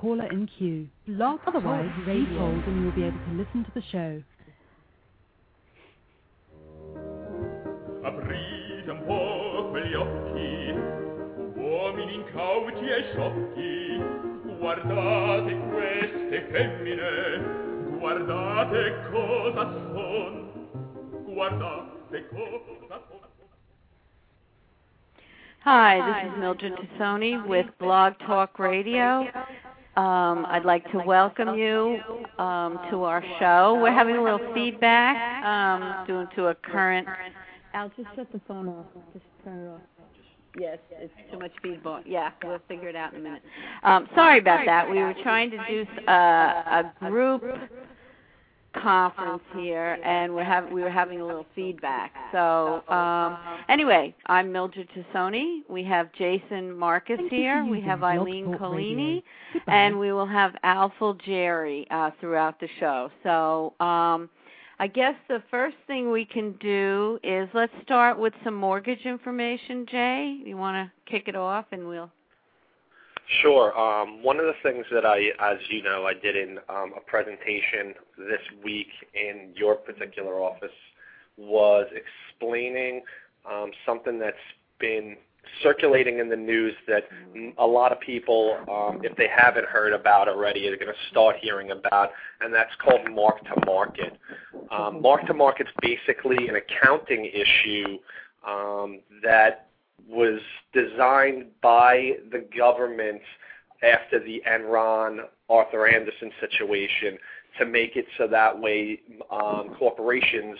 caller in queue. Blog Otherwise, please hold and you'll be able to listen to the show. Aprite un po' quegli occhi, uomini incauti e sciocchi, guardate queste femmine, guardate cosa son, guardate cosa son. Hi, this is Mildred Tassoni with Blog Talk Radio. Um, I'd like to welcome you um, to our show. We're having a little feedback um, due to a current. Al, just shut the phone off. Just turn it off. Yes, it's too much feedback. Yeah, we'll figure it out in a minute. Um, sorry about that. We were trying to do uh, a group conference here, and we're having we were having a little feedback. So um, anyway, I'm Mildred Tassoni. We have Jason Marcus here. We have Eileen Collini, and we will have Al Fulgeri uh, throughout the show. So um, I guess the first thing we can do is let's start with some mortgage information. Jay, you want to kick it off, and we'll Sure. Um, one of the things that I, as you know, I did in um, a presentation this week in your particular office was explaining um, something that's been circulating in the news that a lot of people, um, if they haven't heard about already, are going to start hearing about, and that's called mark to market. Um, mark to market is basically an accounting issue um, that was designed by the government after the Enron Arthur Andersen situation to make it so that way um, corporations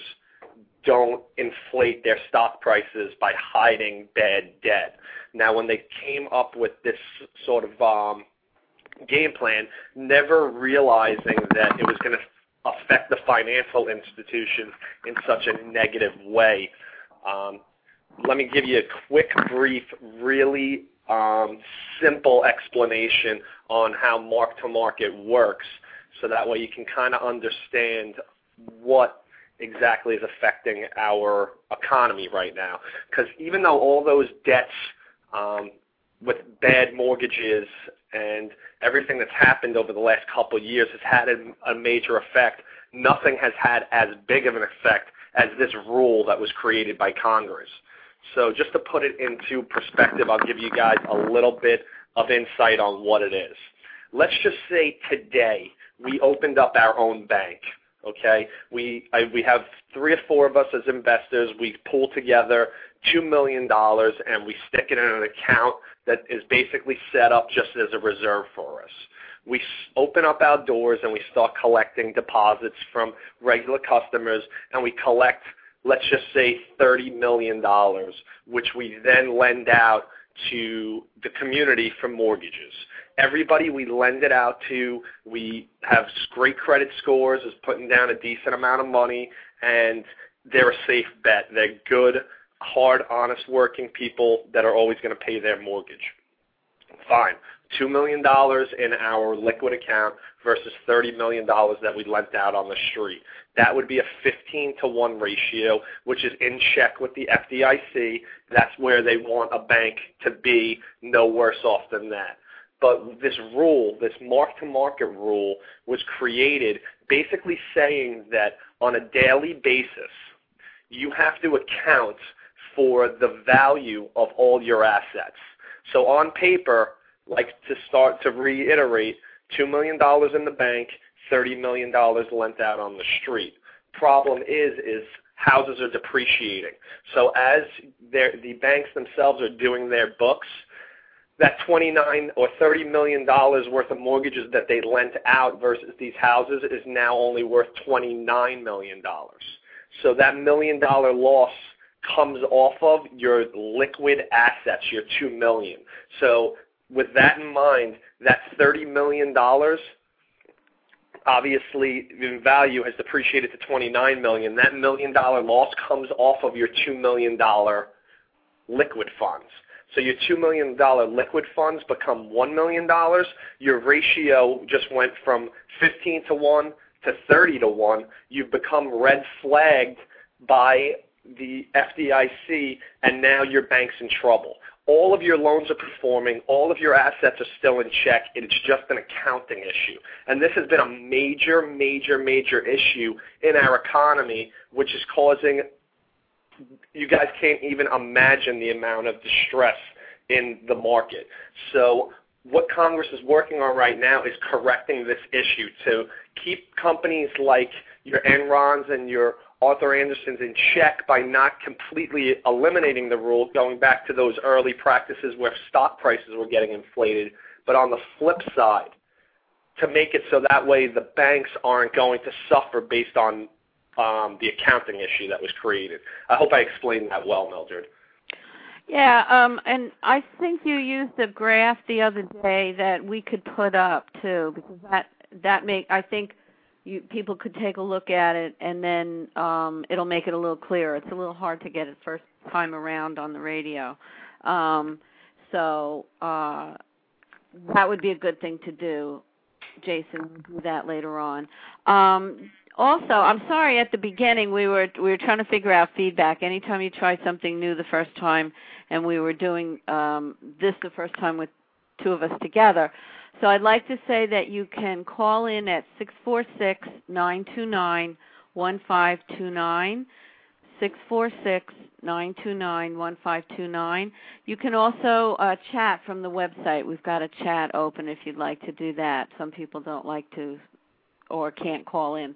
don't inflate their stock prices by hiding bad debt. Now, when they came up with this sort of um, game plan, never realizing that it was going to affect the financial institutions in such a negative way. Um, let me give you a quick, brief, really um, simple explanation on how mark-to-market works, so that way you can kind of understand what exactly is affecting our economy right now. Because even though all those debts um, with bad mortgages and everything that's happened over the last couple of years has had a, a major effect, nothing has had as big of an effect as this rule that was created by Congress. So just to put it into perspective, I'll give you guys a little bit of insight on what it is. Let's just say today we opened up our own bank. Okay, we I, we have three or four of us as investors. We pull together two million dollars and we stick it in an account that is basically set up just as a reserve for us. We open up our doors and we start collecting deposits from regular customers, and we collect let's just say $30 million, which we then lend out to the community for mortgages. Everybody we lend it out to, we have great credit scores, is putting down a decent amount of money, and they're a safe bet. They're good, hard, honest working people that are always going to pay their mortgage. Fine. $2 million in our liquid account versus $30 million that we lent out on the street. That would be a 15 to 1 ratio, which is in check with the FDIC. That's where they want a bank to be, no worse off than that. But this rule, this mark-to-market rule, was created basically saying that on a daily basis, you have to account for the value of all your assets. So on paper, like to start to reiterate, $2 million in the bank, $30 million lent out on the street. Problem is, is houses are depreciating. So as the banks themselves are doing their books, that 29 or 30 million dollars worth of mortgages that they lent out versus these houses is now only worth 29 million dollars. So that million dollar loss comes off of your liquid assets, your 2 million. So with that in mind, that $30 million obviously in value has depreciated to 29 million. That million dollar loss comes off of your $2 million liquid funds. So your $2 million liquid funds become $1 million. Your ratio just went from 15 to 1 to 30 to 1. You've become red flagged by the FDIC, and now your bank's in trouble. All of your loans are performing, all of your assets are still in check, and it's just an accounting issue. And this has been a major, major, major issue in our economy, which is causing you guys can't even imagine the amount of distress in the market. So what Congress is working on right now is correcting this issue to keep companies like your Enrons and your Arthur Andersens in check by not completely eliminating the rule, going back to those early practices where stock prices were getting inflated. But on the flip side, to make it so that way the banks aren't going to suffer based on um, the accounting issue that was created. I hope I explained that well, Mildred. Yeah, um, and I think you used a graph the other day that we could put up too, because that that make I think you people could take a look at it and then um it'll make it a little clearer. It's a little hard to get it first time around on the radio. Um so uh that would be a good thing to do. Jason will do that later on. Um also, I'm sorry at the beginning we were we were trying to figure out feedback. Anytime you try something new the first time and we were doing um this the first time with two of us together, so I'd like to say that you can call in at 646 929 1529. 646 929 1529. You can also uh, chat from the website. We've got a chat open if you'd like to do that. Some people don't like to or can't call in.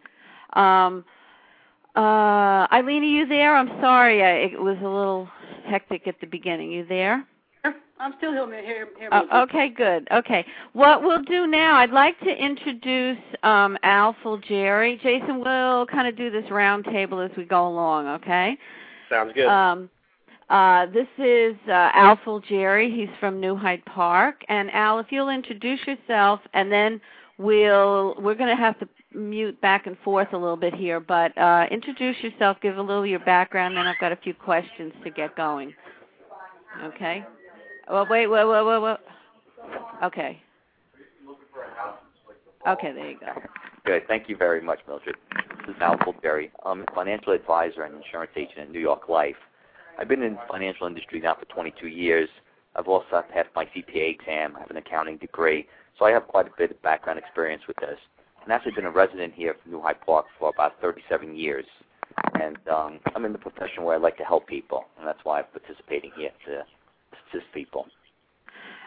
Um, uh, Eileen, are you there? I'm sorry. I, it was a little hectic at the beginning. You there? I'm still here. here, here oh, okay, good. Okay. What we'll do now, I'd like to introduce um, Al Fulgeri. Jason, we'll kind of do this round table as we go along, okay? Sounds good. Um, uh, this is uh, Al Fulgeri. He's from New Hyde Park. And Al, if you'll introduce yourself, and then we'll we're going to have to mute back and forth a little bit here, but uh, introduce yourself, give a little your background, and then I've got a few questions to get going. Okay. Well, wait, wait, wait, wait, wait. Okay. Okay, there you go. Good. Thank you very much, Mildred. This is Al Fulgeri. I'm a financial advisor and insurance agent at New York Life. I've been in the financial industry now for 22 years. I've also passed my CPA exam. I have an accounting degree, so I have quite a bit of background experience with this. And actually been a resident here from New Hyde Park for about 37 years. And um, I'm in the profession where I like to help people, and that's why I'm participating here to people.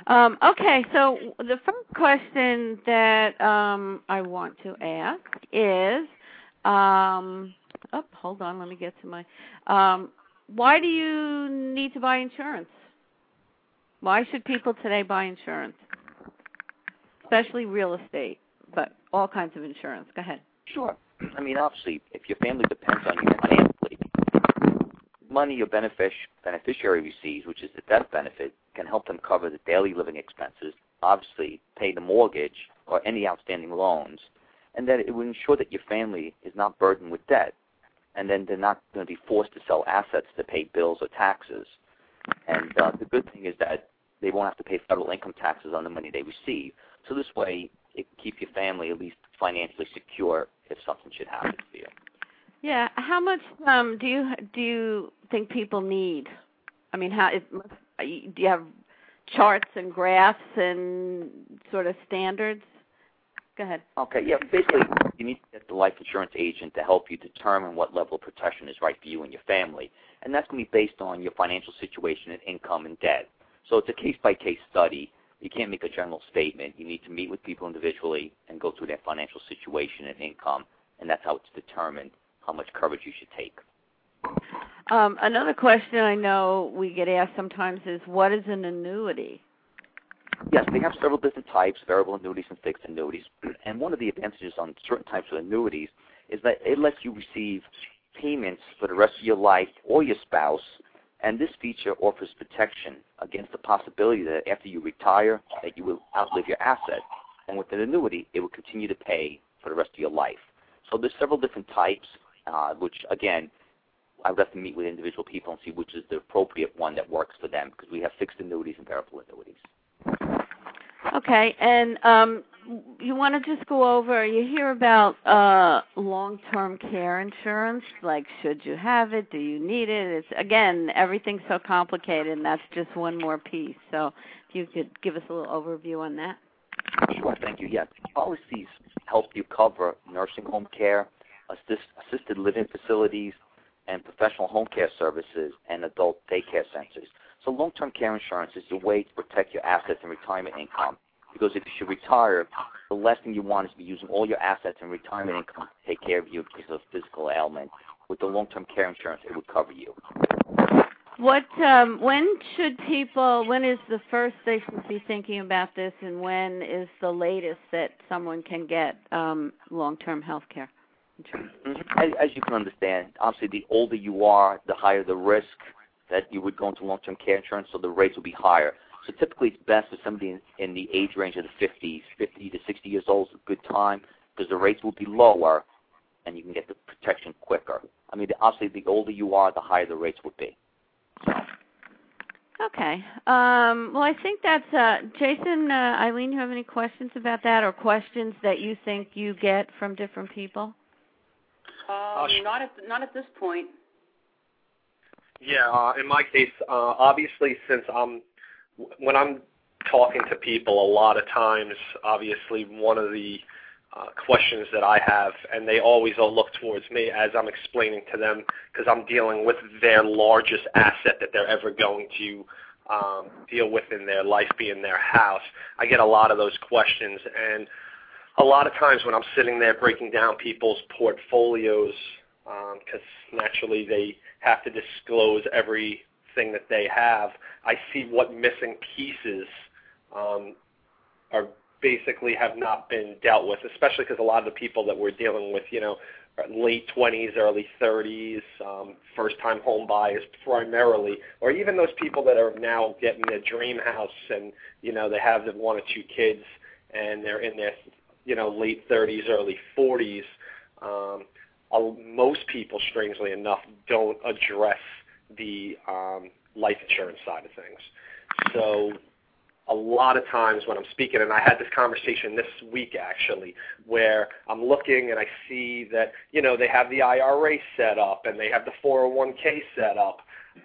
Um, okay, so the first question that um, I want to ask is, um, oh, hold on, let me get to my. Um, why do you need to buy insurance? Why should people today buy insurance, especially real estate, but all kinds of insurance? Go ahead. Sure. I mean, obviously, if your family depends on you financially, money benefic- beneficiary receives, which is the death benefit, can help them cover the daily living expenses, obviously pay the mortgage or any outstanding loans, and that it will ensure that your family is not burdened with debt, and then they're not going to be forced to sell assets to pay bills or taxes. And uh, the good thing is that they won't have to pay federal income taxes on the money they receive. So this way, it can keep your family at least financially secure if something should happen to you. Yeah, how much um, do you do you think people need? I mean, how it, do you have charts and graphs and sort of standards? Go ahead. Okay, yeah, basically you need to get the life insurance agent to help you determine what level of protection is right for you and your family. And that's going to be based on your financial situation and income and debt. So it's a case-by-case study. You can't make a general statement. You need to meet with people individually and go through their financial situation and income, and that's how it's determined how much coverage you should take. Um, another question I know we get asked sometimes is what is an annuity? Yes, they have several different types, variable annuities and fixed annuities. And one of the advantages on certain types of annuities is that it lets you receive payments for the rest of your life or your spouse, and this feature offers protection against the possibility that after you retire that you will outlive your asset. And with an annuity, it will continue to pay for the rest of your life. So there's several different types, uh, which again, I would have to meet with individual people and see which is the appropriate one that works for them because we have fixed annuities and variable annuities. Okay, and um, you want to just go over? You hear about uh, long-term care insurance. Like, should you have it? Do you need it? It's again, everything's so complicated, and that's just one more piece. So, if you could give us a little overview on that. Sure, thank you. Yes, policies help you cover nursing home care, assist, assisted living facilities, and professional home care services and adult daycare centers. So long-term care insurance is the way to protect your assets and retirement income. Because if you should retire, the last thing you want is to be using all your assets and retirement income to take care of you because of physical ailment. With the long-term care insurance, it would cover you. What? Um, when should people? When is the first they should be thinking about this, and when is the latest that someone can get um, long-term health care. As, as you can understand, obviously, the older you are, the higher the risk that you would go into long-term care insurance, so the rates will be higher. So typically, it's best for somebody in, in the age range of the 50s, 50 to 60 years old is a good time because the rates will be lower, and you can get the protection quicker. I mean, obviously, the older you are, the higher the rates would be. Okay. Um, well, I think that's uh, Jason. Uh, Eileen, you have any questions about that, or questions that you think you get from different people? Um, not at not at this point. Yeah, uh, in my case, uh, obviously, since I'm when I'm talking to people, a lot of times, obviously, one of the uh, questions that I have, and they always all look towards me as I'm explaining to them because I'm dealing with their largest asset that they're ever going to um, deal with in their life, being their house. I get a lot of those questions, and a lot of times when I'm sitting there breaking down people's portfolios, because um, naturally they have to disclose everything that they have, I see what missing pieces um, are basically have not been dealt with, especially because a lot of the people that we're dealing with, you know, late 20s, early 30s, um, first-time home buyers primarily, or even those people that are now getting their dream house and, you know, they have the one or two kids and they're in their, you know, late 30s, early 40s. Um, most people, strangely enough, don't address the um, life insurance side of things. So a lot of times when I'm speaking, and I had this conversation this week actually, where I'm looking and I see that you know they have the IRA set up and they have the 401k set up,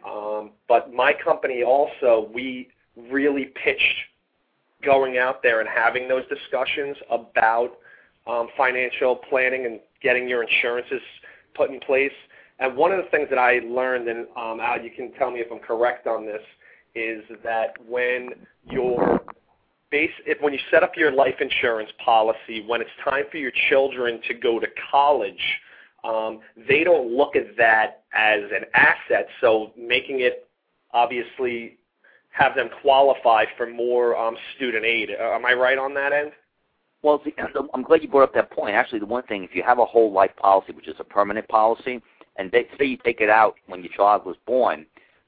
um, but my company also we really pitched going out there and having those discussions about um, financial planning and getting your insurances put in place. And one of the things that I learned, and um, Al, you can tell me if I'm correct on this, is that when your base, if when you set up your life insurance policy, when it's time for your children to go to college, um, they don't look at that as an asset. So making it obviously have them qualify for more um, student aid. Uh, am I right on that end? Well, the, I'm glad you brought up that point. Actually, the one thing, if you have a whole life policy, which is a permanent policy, and they, say you take it out when your child was born,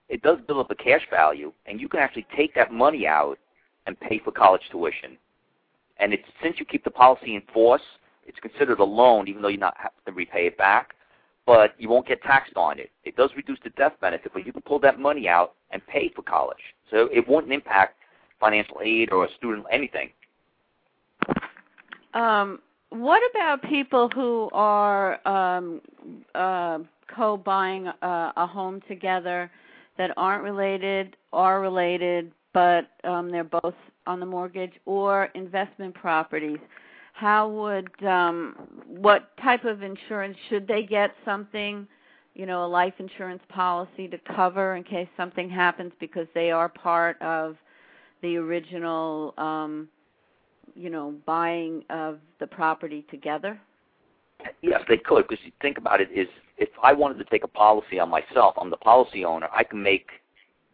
it does build up a cash value, and you can actually take that money out and pay for college tuition. And it's since you keep the policy in force, it's considered a loan, even though you're not having to repay it back. But you won't get taxed on it. It does reduce the death benefit, but you can pull that money out and pay for college. So it won't impact financial aid or a student anything. Um, what about people who are um, uh, co-buying a, a home together? that aren't related, are related, but um, they're both on the mortgage, or investment properties. How would um, what type of insurance should they get something, you know, a life insurance policy to cover in case something happens because they are part of the original, um, you know, buying of the property together? Yes, they could. Because you think about it, is if I wanted to take a policy on myself, I'm the policy owner. I can make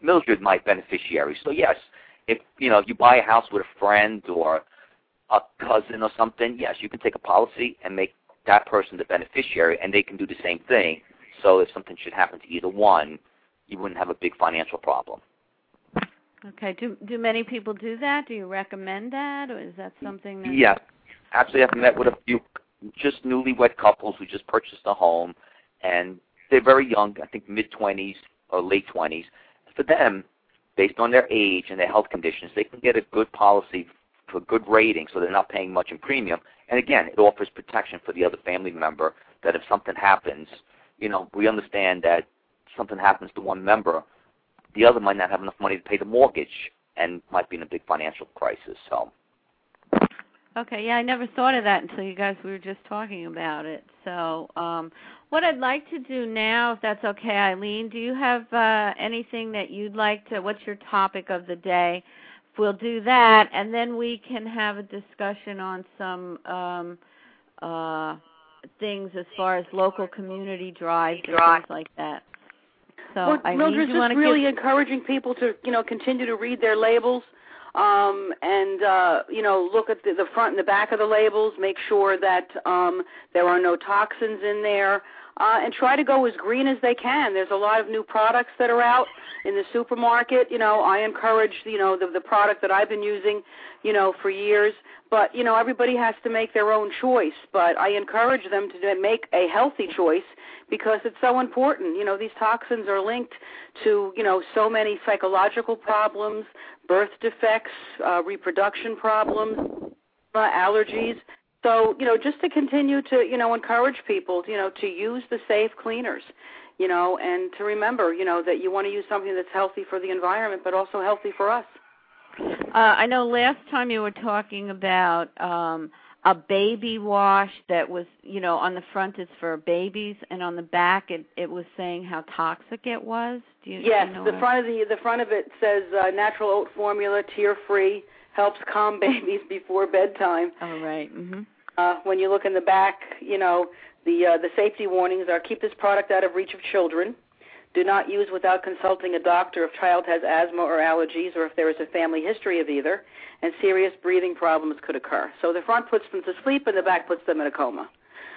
Mildred my beneficiary. So yes, if you know if you buy a house with a friend or a cousin or something, yes, you can take a policy and make that person the beneficiary, and they can do the same thing. So if something should happen to either one, you wouldn't have a big financial problem. Okay. Do do many people do that? Do you recommend that, or is that something that? Yeah, actually, I've met with a few just newlywed couples who just purchased a home, and they're very young, I think mid 20s or late 20s. For them, based on their age and their health conditions, they can get a good policy for good rating, so they're not paying much in premium. And again, it offers protection for the other family member that if something happens, you know, we understand that something happens to one member, the other might not have enough money to pay the mortgage and might be in a big financial crisis. So. Okay, yeah, I never thought of that until you guys we were just talking about it. So, um, what I'd like to do now, if that's okay, Eileen, do you have uh, anything that you'd like to? What's your topic of the day? We'll do that, and then we can have a discussion on some um, uh, things as far as local community drives and things like that. So, well, Eileen, Mildred's do you want just to really give? encouraging people to, you know, continue to read their labels, um, and uh, you know, look at the, the front and the back of the labels. Make sure that um, there are no toxins in there. Uh, and try to go as green as they can. There's a lot of new products that are out in the supermarket. You know, I encourage, you know, the, the product that I've been using, you know, for years. But, you know, everybody has to make their own choice. But I encourage them to make a healthy choice because it's so important. You know, these toxins are linked to, you know, so many psychological problems, birth defects, uh, reproduction problems, uh, allergies. So, you know, just to continue to, you know, encourage people, you know, to use the safe cleaners, you know, and to remember, you know, that you want to use something that's healthy for the environment but also healthy for us. Uh, I know last time you were talking about um, a baby wash that was, you know, on the front it's for babies, and on the back it it was saying how toxic it was. Do you? Yes, you know the front of the the front of it says uh, natural oat formula, tear free, helps calm babies before bedtime. Oh right. Mhm. Uh, when you look in the back, you know the uh, the safety warnings are keep this product out of reach of children. Do not use without consulting a doctor if child has asthma or allergies, or if there is a family history of either, and serious breathing problems could occur. So the front puts them to sleep, and the back puts them in a coma.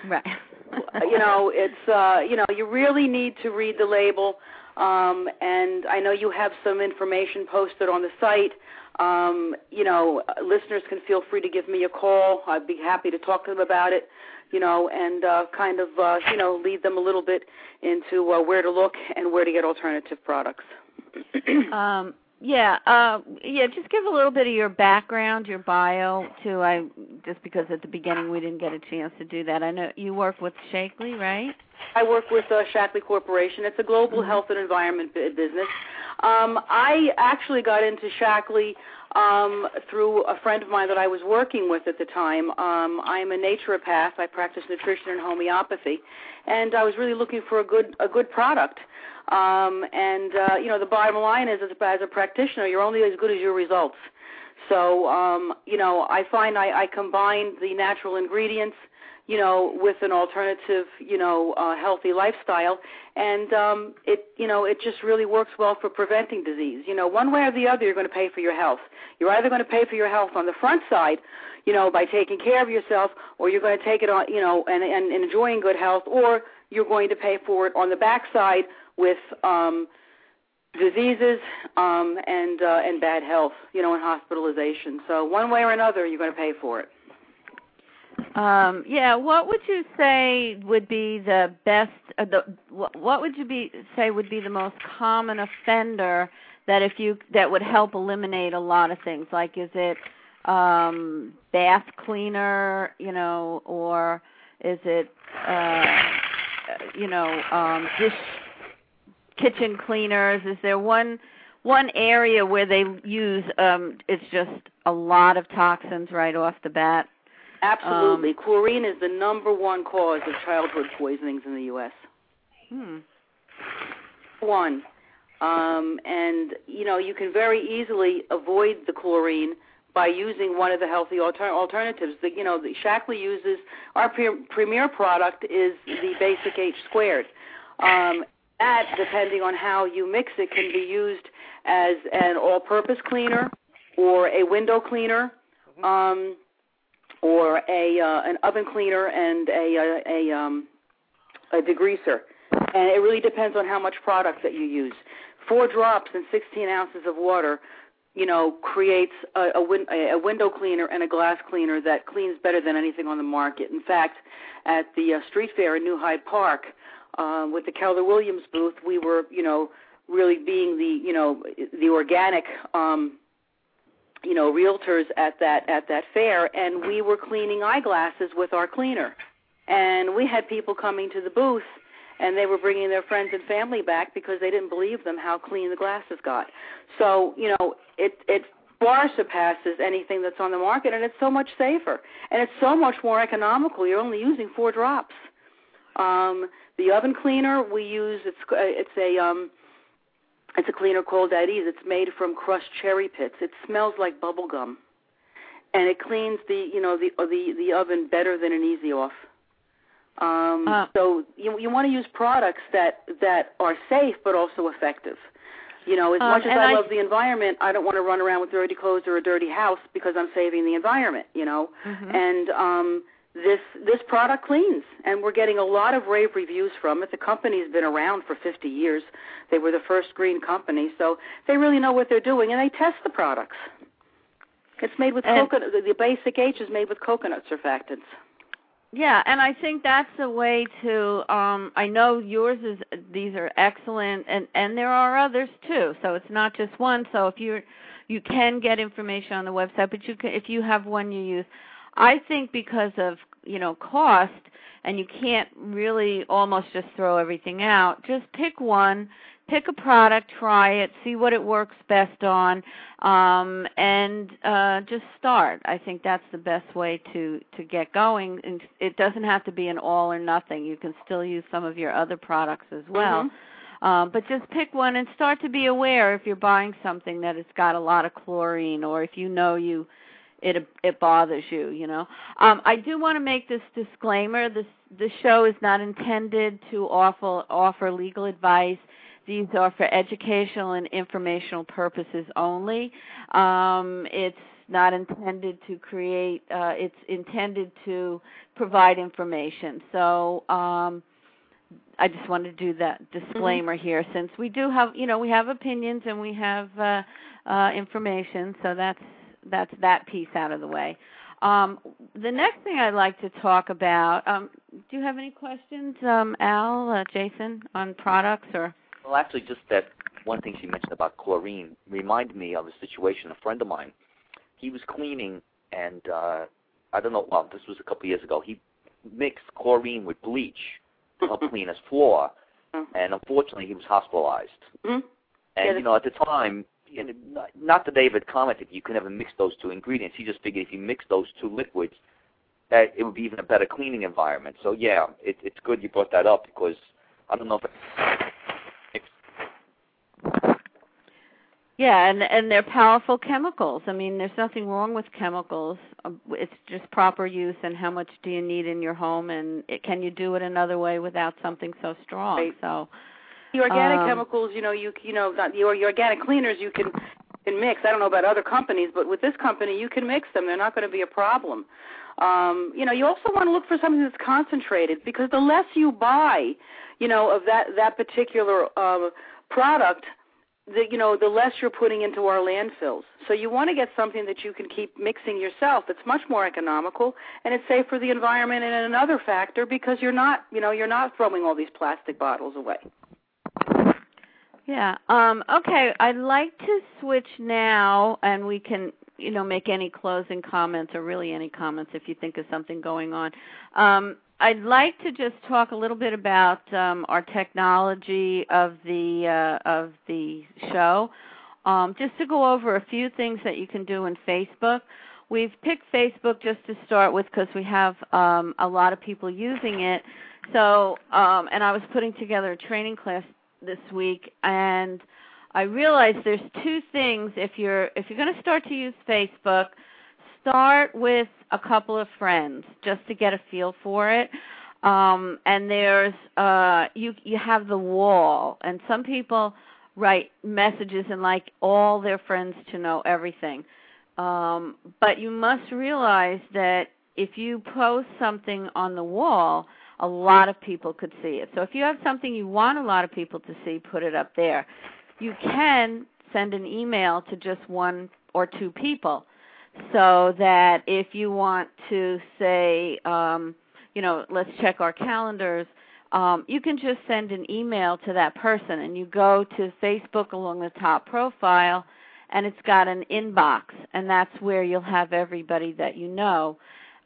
Right. you know, it's uh, you know, you really need to read the label. Um, and I know you have some information posted on the site. Um, you know, listeners can feel free to give me a call. I'd be happy to talk to them about it. You know, and uh, kind of uh, you know lead them a little bit into uh, where to look and where to get alternative products. Um, yeah, uh, yeah. Just give a little bit of your background, your bio, too. I just because at the beginning we didn't get a chance to do that. I know you work with Shaklee, right? I work with uh, Shaklee Corporation. It's a global Mm-hmm. health and environment bu- business. Um, I actually got into Shaklee um, through a friend of mine that I was working with at the time. Um, I'm a naturopath. I practice nutrition and homeopathy, and I was really looking for a good a good product. Um, and uh, you know, the bottom line is, as a, as a practitioner, you're only as good as your results. So, um, you know, I find I, I combine the natural ingredients, you know, with an alternative, you know, uh, healthy lifestyle, and um, it, you know, it just really works well for preventing disease. You know, one way or the other, you're going to pay for your health. You're either going to pay for your health on the front side, you know, by taking care of yourself, or you're going to take it on, you know, and, and, and enjoying good health, or you're going to pay for it on the back side with um, diseases um, and uh, and bad health, you know, and hospitalization. So one way or another, you're going to pay for it. Um, yeah. What would you say would be the best? Uh, the what would you be say would be the most common offender that if you that would help eliminate a lot of things? Like, is it um, bath cleaner, you know, or is it uh, you know um, dish kitchen cleaners? Is there one one area where they use um, it's just a lot of toxins right off the bat? Absolutely, Um, chlorine is the number one cause of childhood poisonings in the U.S. Hmm. One, um, and you know you can very easily avoid the chlorine by using one of the healthy alter- alternatives. The, you know, the Shaklee uses our pre- premier product is the Basic H squared. Um, that, depending on how you mix it, can be used as an all-purpose cleaner or a window cleaner. Um, or a uh, an oven cleaner and a a, a um a degreaser. And it really depends on how much product that you use. Four drops in 16 ounces of water, you know, creates a, a, win- a window cleaner and a glass cleaner that cleans better than anything on the market. In fact, at the uh, street fair in New Hyde Park, uh, with the Keller Williams booth, we were, you know, really being the, you know, the organic um, you know, realtors at that at that fair, and we were cleaning eyeglasses with our cleaner, and we had people coming to the booth, and they were bringing their friends and family back because they didn't believe them how clean the glasses got. So you know, it it far surpasses anything that's on the market, and it's so much safer, and it's so much more economical. You're only using four drops. Um, the oven cleaner we use it's it's a um, it's a cleaner called at ease. It's made from crushed cherry pits. It smells like bubble gum, and it cleans the you know the the the oven better than an easy off. Um, uh, so you you want to use products that that are safe but also effective. You know, as um, much as I, I love the environment, I don't want to run around with dirty clothes or a dirty house because I'm saving the environment. You know, mm-hmm. and um, this this product cleans. And we're getting a lot of rave reviews from it. The company's been around for 50 years. They were the first green company so they really know what they're doing and they test the products. It's made with and coconut the basic h is made with coconut surfactants. Yeah and i think that's a way to um i know yours is these are excellent and and there are others too. So it's not just one. So if you're you can get information on the website but you can if you have one you use I think because of, you know, cost and you can't really almost just throw everything out, just pick one, pick a product, try it, see what it works best on, um, and uh, just start. I think that's the best way to to get going. And it doesn't have to be an all or nothing. You can still use some of your other products as well. Mm-hmm. Um, but just pick one and start to be aware if you're buying something that it's got a lot of chlorine, or if you know you it it bothers you you know? Um i do want to make this disclaimer. This the show is not intended to offer offer legal advice. These are for educational and informational purposes only. Um it's not intended to create uh it's intended to provide information. So um I just wanted to do that disclaimer mm-hmm. here since we do have you know we have opinions and we have uh uh information so that's that's that piece out of the way. Um, the next thing I'd like to talk about. Um, do you have any questions, um, Al, uh, Jason, on products or? Well, actually, just that one thing she mentioned about chlorine reminded me of a situation. A friend of mine, he was cleaning, and uh, I don't know. Well, this was a couple of years ago. He mixed chlorine with bleach to help clean his floor, mm-hmm. and unfortunately, he was hospitalized. Mm-hmm. And you know, at the time, and not that David commented you can never mix those two ingredients. He just figured if you mix those two liquids, that it would be even a better cleaning environment. So yeah, it, it's good you brought that up because I don't know if. It, yeah, and and they're powerful chemicals. I mean, there's nothing wrong with chemicals. Um, it's just proper use and how much do you need in your home, and it, can you do it another way without something so strong? Right. So the organic um, chemicals, you know, you you know, not, your your organic cleaners you can can mix. I don't know about other companies, but with this company you can mix them. They're not going to be a problem. Um, you know, you also want to look for something that's concentrated because the less you buy, you know, of that that particular uh, product, the you know the less you're putting into our landfills. So you want to get something that you can keep mixing yourself. It's much more economical and it's safe for the environment and another factor because you're not you know you're not throwing all these plastic bottles away. Yeah. Um, okay. I'd like to switch now, and we can, you know, make any closing comments or really any comments if you think of something going on. Um, I'd like to just talk a little bit about um, our technology of the uh, of the show. Um, just to go over a few things that you can do in Facebook. We've picked Facebook just to start with because we have um, a lot of people using it. So, um, and I was putting together a training class this week and I realized there's two things if you're if you're going to start to use Facebook, start with a couple of friends just to get a feel for it. Um, and there's uh, you you have the wall, and some people write messages and like all their friends to know everything. Um, but you must realize that if you post something on the wall, a lot of people could see it. So if you have something you want a lot of people to see, put it up there. You can send an email to just one or two people so that if you want to say, um, you know, let's check our calendars, um, you can just send an email to that person and you go to Facebook along the top profile and it's got an inbox, and that's where you'll have everybody that you know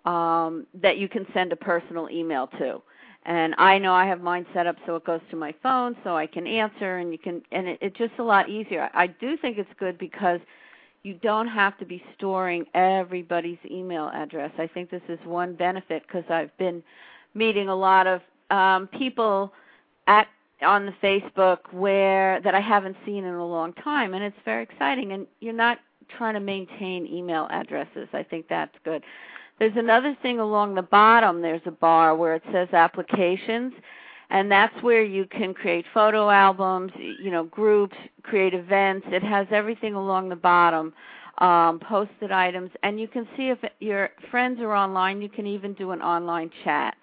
um, that you can send a personal email to. And I know I have mine set up so it goes to my phone, so I can answer, and you can, and it, it's just a lot easier. I do think it's good because you don't have to be storing everybody's email address. I think this is one benefit because I've been meeting a lot of um, people at on the Facebook where that I haven't seen in a long time, and it's very exciting. And you're not trying to maintain email addresses. I think that's good. There's another thing along the bottom. There's a bar where it says applications, and that's where you can create photo albums, you know, groups, create events. It has everything along the bottom, um, posted items, and you can see if your friends are online. You can even do an online chat.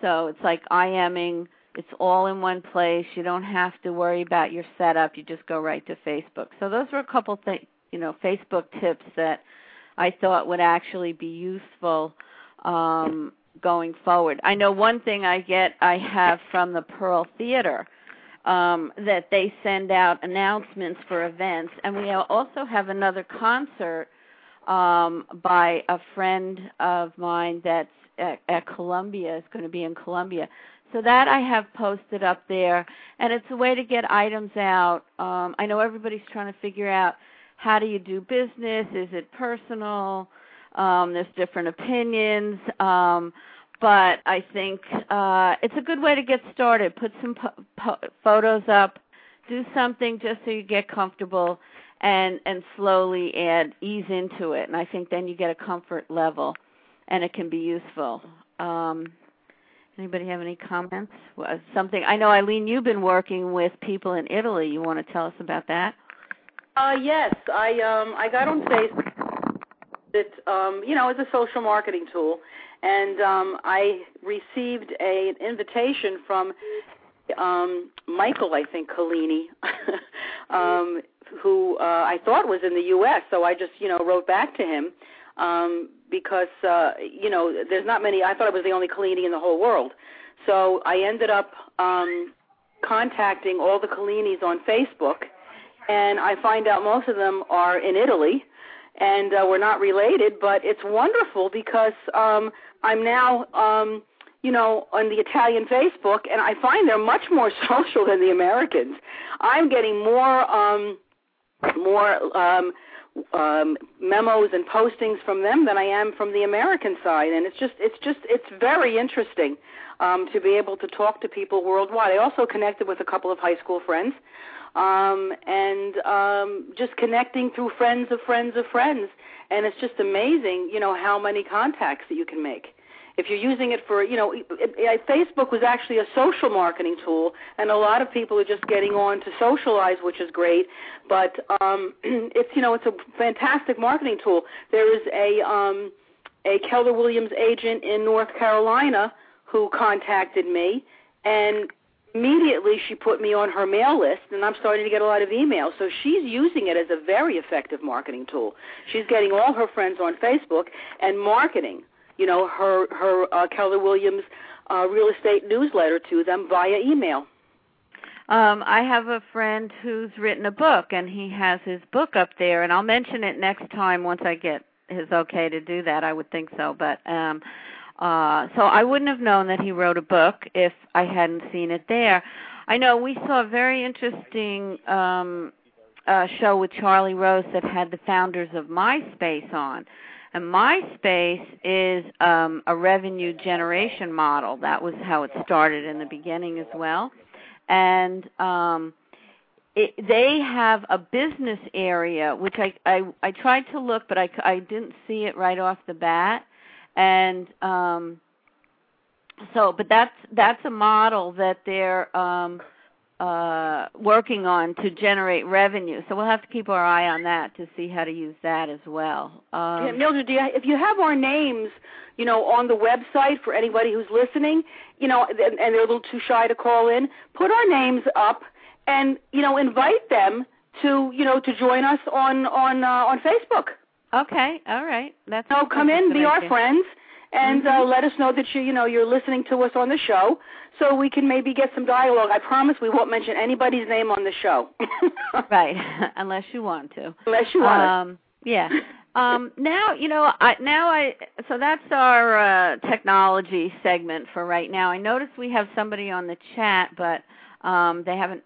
So it's like IMing. It's all in one place. You don't have to worry about your setup. You just go right to Facebook. So those were a couple things, you know, Facebook tips that I thought would actually be useful um, going forward. I know one thing I get I have from the Pearl Theater um, that they send out announcements for events, and we also have another concert um, by a friend of mine that's at, at Columbia. Is going to be in Columbia. So that I have posted up there, and it's a way to get items out. Um, I know everybody's trying to figure out how do you do business? Is it personal? Um, there's different opinions. Um, but I think uh, it's a good way to get started. Put some po- po- photos up, do something just so you get comfortable, and and slowly add ease into it. And I think then you get a comfort level, and it can be useful. Um, anybody have any comments? Something I know, Eileen, you've been working with people in Italy. You want to tell us about that? Uh, yes, I um I got on Facebook. It um you know as a social marketing tool, and um I received a, an invitation from um Michael I think Collini, um who uh, I thought was in the U.S. So I just you know wrote back to him um because uh you know there's not many. I thought I was the only Collini in the whole world. So I ended up um contacting all the Collinis on Facebook and I find out most of them are in Italy, and uh, we're not related. But it's wonderful because um, I'm now, um, you know, on the Italian Facebook, and I find they're much more social than the Americans. I'm getting more, um, more. Um, um, memos and postings from them than I am from the American side, and it's just it's just it's very interesting um, to be able to talk to people worldwide. I also connected with a couple of high school friends um, and um, just connecting through friends of friends of friends. And it's just amazing, you know, how many contacts that you can make. If you're using it for, you know, it, it, Facebook was actually a social marketing tool, and a lot of people are just getting on to socialize, which is great. But um, it's, you know, it's a fantastic marketing tool. There is a um, a Keller Williams agent in North Carolina who contacted me, and immediately she put me on her mail list and I'm starting to get a lot of emails. So she's using it as a very effective marketing tool. She's getting all her friends on Facebook and marketing, you know, her her uh, Keller Williams uh, real estate newsletter to them via email. Um, I have a friend who's written a book and he has his book up there and I'll mention it next time once I get his okay to do that. I would think so, but um uh, so I wouldn't have known that he wrote a book if I hadn't seen it there. I know we saw a very interesting um, uh, show with Charlie Rose that had the founders of MySpace on. And MySpace is um, a revenue generation model. That was how it started in the beginning as well. And um, it, they have a business area, which I, I I tried to look, but I I didn't see it right off the bat and um, so but that's that's a model that they're um, uh, working on to generate revenue. So we'll have to keep our eye on that to see how to use that as well. Um, yeah, Mildred, do you, if you have our names, you know, on the website for anybody who's listening, you know, and, and they're a little too shy to call in, put our names up and you know invite them to you know to join us on on uh, on Facebook. Okay, all right. That's so come in, be our friends, and Mm-hmm. uh, let us know that you you know you're listening to us on the show, so we can maybe get some dialogue. I promise we won't mention anybody's name on the show, Right, unless you want to. unless you want. Um, yeah. Um, now you know. I now I so that's our uh, technology segment for right now. I noticed we have somebody on the chat, but um, they haven't.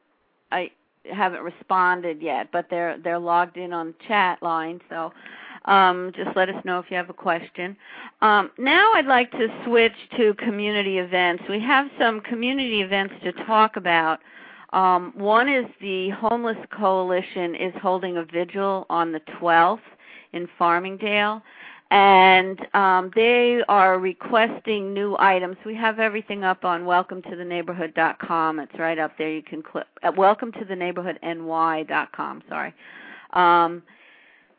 I haven't responded yet, but they're they're logged in on the chat line. So um, just let us know if you have a question. Um, now I'd like to switch to community events. We have some community events to talk about. Um, one is the Homeless Coalition is holding a vigil on the 12th in Farmingdale, and um, they are requesting new items. We have everything up on welcometotheneighborhood.com. It's right up there. You can click at welcometotheneighborhoodny.com. Sorry. Um,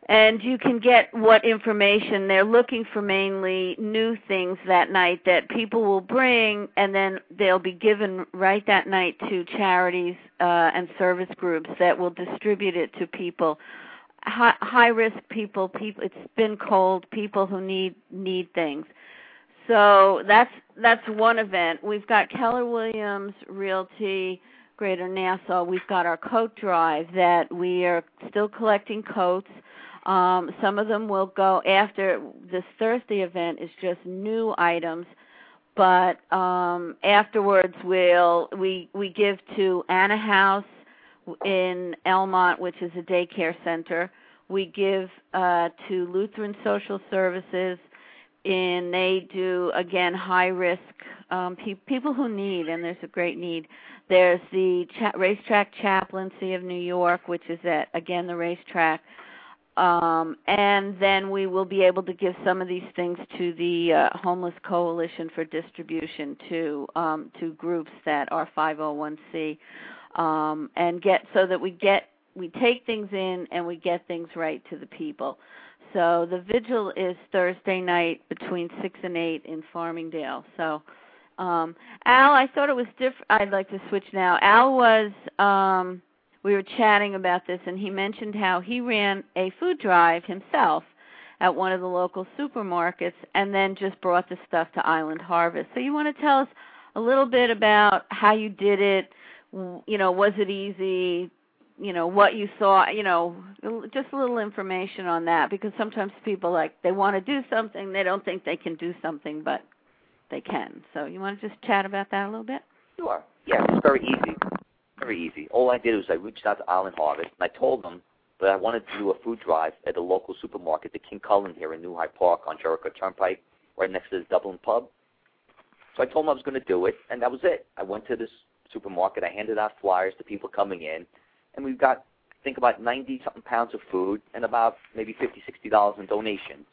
and you can get what information. They're looking for mainly new things that night that people will bring and then they'll be given right that night to charities uh, and service groups that will distribute it to people. High, high risk people people it's been cold people who need need things. So that's that's one event. We've got keller williams realty greater nassau. We've got our coat drive that we are still collecting coats um, some of them will go after this Thursday event is just new items, but um, afterwards we'll we we give to Anna House in Elmont, which is a daycare center. We give uh, to Lutheran Social Services, and they do again high risk um, pe- people who need, and there's a great need. There's the cha- Racetrack Chaplaincy of New York, which is at again the racetrack um, and then we will be able to give some of these things to the uh, homeless coalition for distribution to um, to groups that are 501c, um, and get so that we get we take things in and we get things right to the people. So the vigil is Thursday night between six and eight in Farmingdale. So. Um, Al, I thought it was different. I'd like to switch now. Al was um, we were chatting about this and he mentioned how he ran a food drive himself at one of the local supermarkets and then just brought the stuff to Island Harvest. So you want to tell us a little bit about how you did it, you know, was it easy, you know, what you saw, you know, just a little information on that because sometimes people like they want to do something, they don't think they can do something, but they can. So you want to just chat about that a little bit? Sure. Yeah, it's very easy. Very easy. All I did was I reached out to Island Harvest and I told them that I wanted to do a food drive at a local supermarket, the King Cullen here in New Hyde Park on Jericho Turnpike, right next to the Dublin pub. So I told them I was going to do it, and that was it. I went to this supermarket. I handed out flyers to people coming in, and we've got, I think, about 90 something pounds of food and about maybe 50 60 dollars in donations.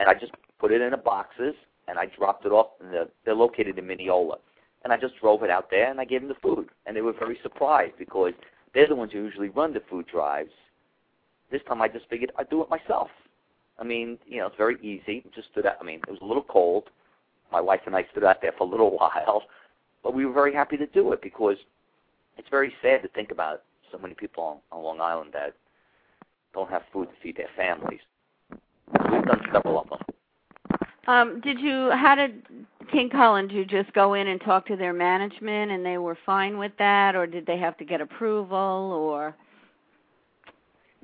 And I just put it in the boxes, and I dropped it off. And the, they're located in Mineola and I just drove it out there and I gave them the food. And they were very surprised because they're the ones who usually run the food drives. This time I just figured I'd do it myself. I mean, you know, it's very easy. Just stood out. I mean, it was a little cold. My wife and I stood out there for a little while, but we were very happy to do it because it's very sad to think about so many people on, on Long Island that don't have food to feed their families. We've done several of them. Um, did you how did King did you just go in and talk to their management and they were fine with that or did they have to get approval or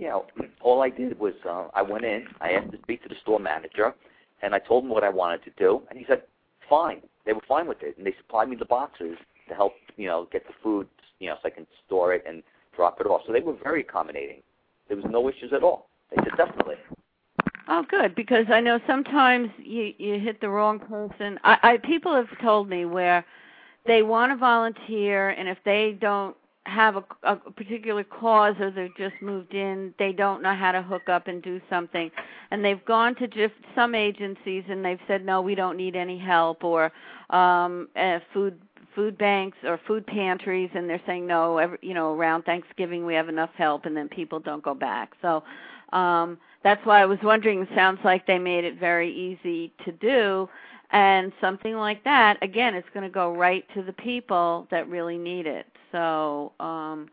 know, all I did was uh, I went in, I asked to speak to the store manager, and I told him what I wanted to do, and he said, fine. They were fine with it, and they supplied me the boxes to help, you know, get the food, you know, so I can store it and drop it off. So they were very accommodating. There was no issues at all. They said definitely. Oh, good, because I know sometimes you you hit the wrong person. I, I people have told me where they want to volunteer, and if they don't have a, a particular cause or they've just moved in, they don't know how to hook up and do something, and they've gone to just some agencies and they've said no, we don't need any help, or um uh, food food banks or food pantries, and they're saying no, every, you know, around Thanksgiving we have enough help, and then people don't go back. So um that's why I was wondering. It sounds like they made it very easy to do, and something like that. Again, it's going to go right to the people that really need it. So, um,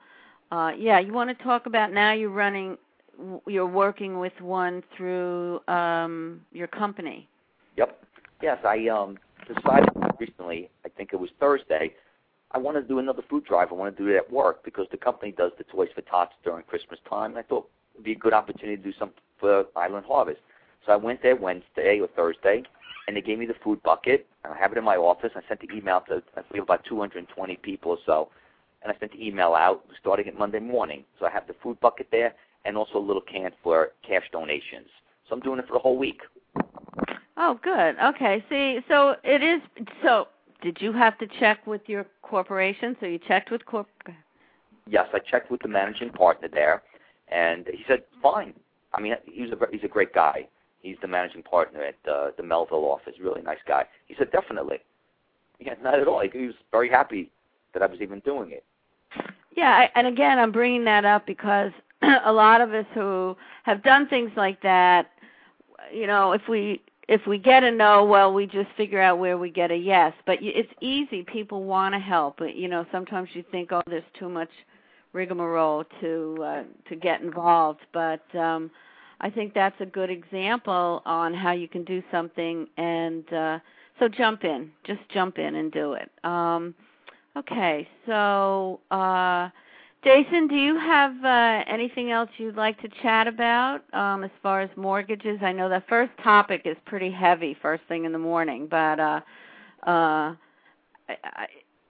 uh, yeah, you want to talk about now? You're running, you're working with one through um, your company. Yep. Yes, I um decided recently. I think it was Thursday. I wanted to do another food drive. I want to do it at work because the company does the Toys for Tots during Christmas time. And I thought be a good opportunity to do something for Island Harvest. So I went there Wednesday or Thursday, and they gave me the food bucket. And I have it in my office. I sent the email to I believe about 220 people or so, and I sent the email out starting at Monday morning. So I have the food bucket there and also a little can for cash donations. So I'm doing it for the whole week. Oh, good. Okay. See, so it is. So, did you have to check with your corporation? So you checked with corp. Yes, I checked with the managing partner there, and he said fine. I mean, he's a he's a great guy. He's the managing partner at uh, the Melville office. Really nice guy. He said definitely. Yeah, not at all. He was very happy that I was even doing it. Yeah, I, and again, I'm bringing that up because a lot of us who have done things like that, you know, if we if we get a no, well, we just figure out where we get a yes. But it's easy. People want to help. You know, sometimes you think, oh, there's too much rigmarole to uh, to get involved. But um, I think that's a good example on how you can do something. And uh, so jump in. Just jump in and do it. Um, okay. So. Uh, Jason, do you have uh, anything else you'd like to chat about um, as far as mortgages? I know the first topic is pretty heavy first thing in the morning, but uh, uh,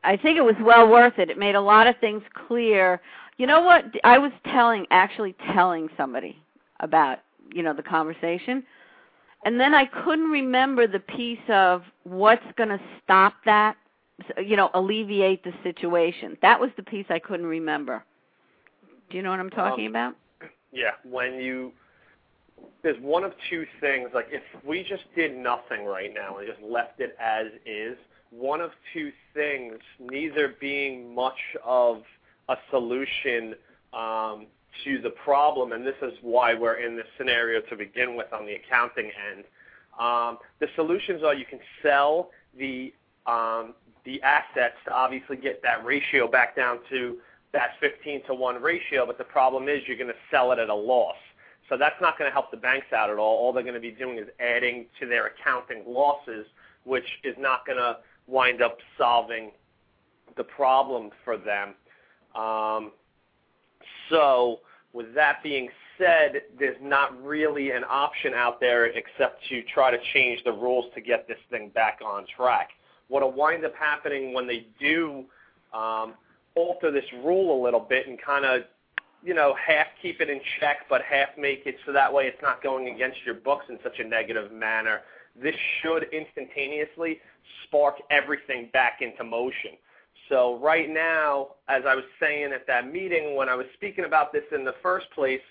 I think it was well worth it. It made a lot of things clear. You know what? I was telling, actually telling somebody about, you know, the conversation, and then I couldn't remember the piece of what's going to stop that you know alleviate the situation that was the piece i couldn't remember do you know what i'm talking um, about yeah when you there's one of two things like if we just did nothing right now and just left it as is one of two things neither being much of a solution um, to the problem and this is why we're in this scenario to begin with on the accounting end um, the solutions are you can sell the um, the assets to obviously get that ratio back down to that 15 to 1 ratio, but the problem is you're going to sell it at a loss. So that's not going to help the banks out at all. All they're going to be doing is adding to their accounting losses, which is not going to wind up solving the problem for them. Um, so with that being said, there's not really an option out there except to try to change the rules to get this thing back on track what'll wind up happening when they do um, alter this rule a little bit and kind of, you know, half keep it in check, but half make it so that way it's not going against your books in such a negative manner. This should instantaneously spark everything back into motion. So right now, as I was saying at that meeting when I was speaking about this in the first place,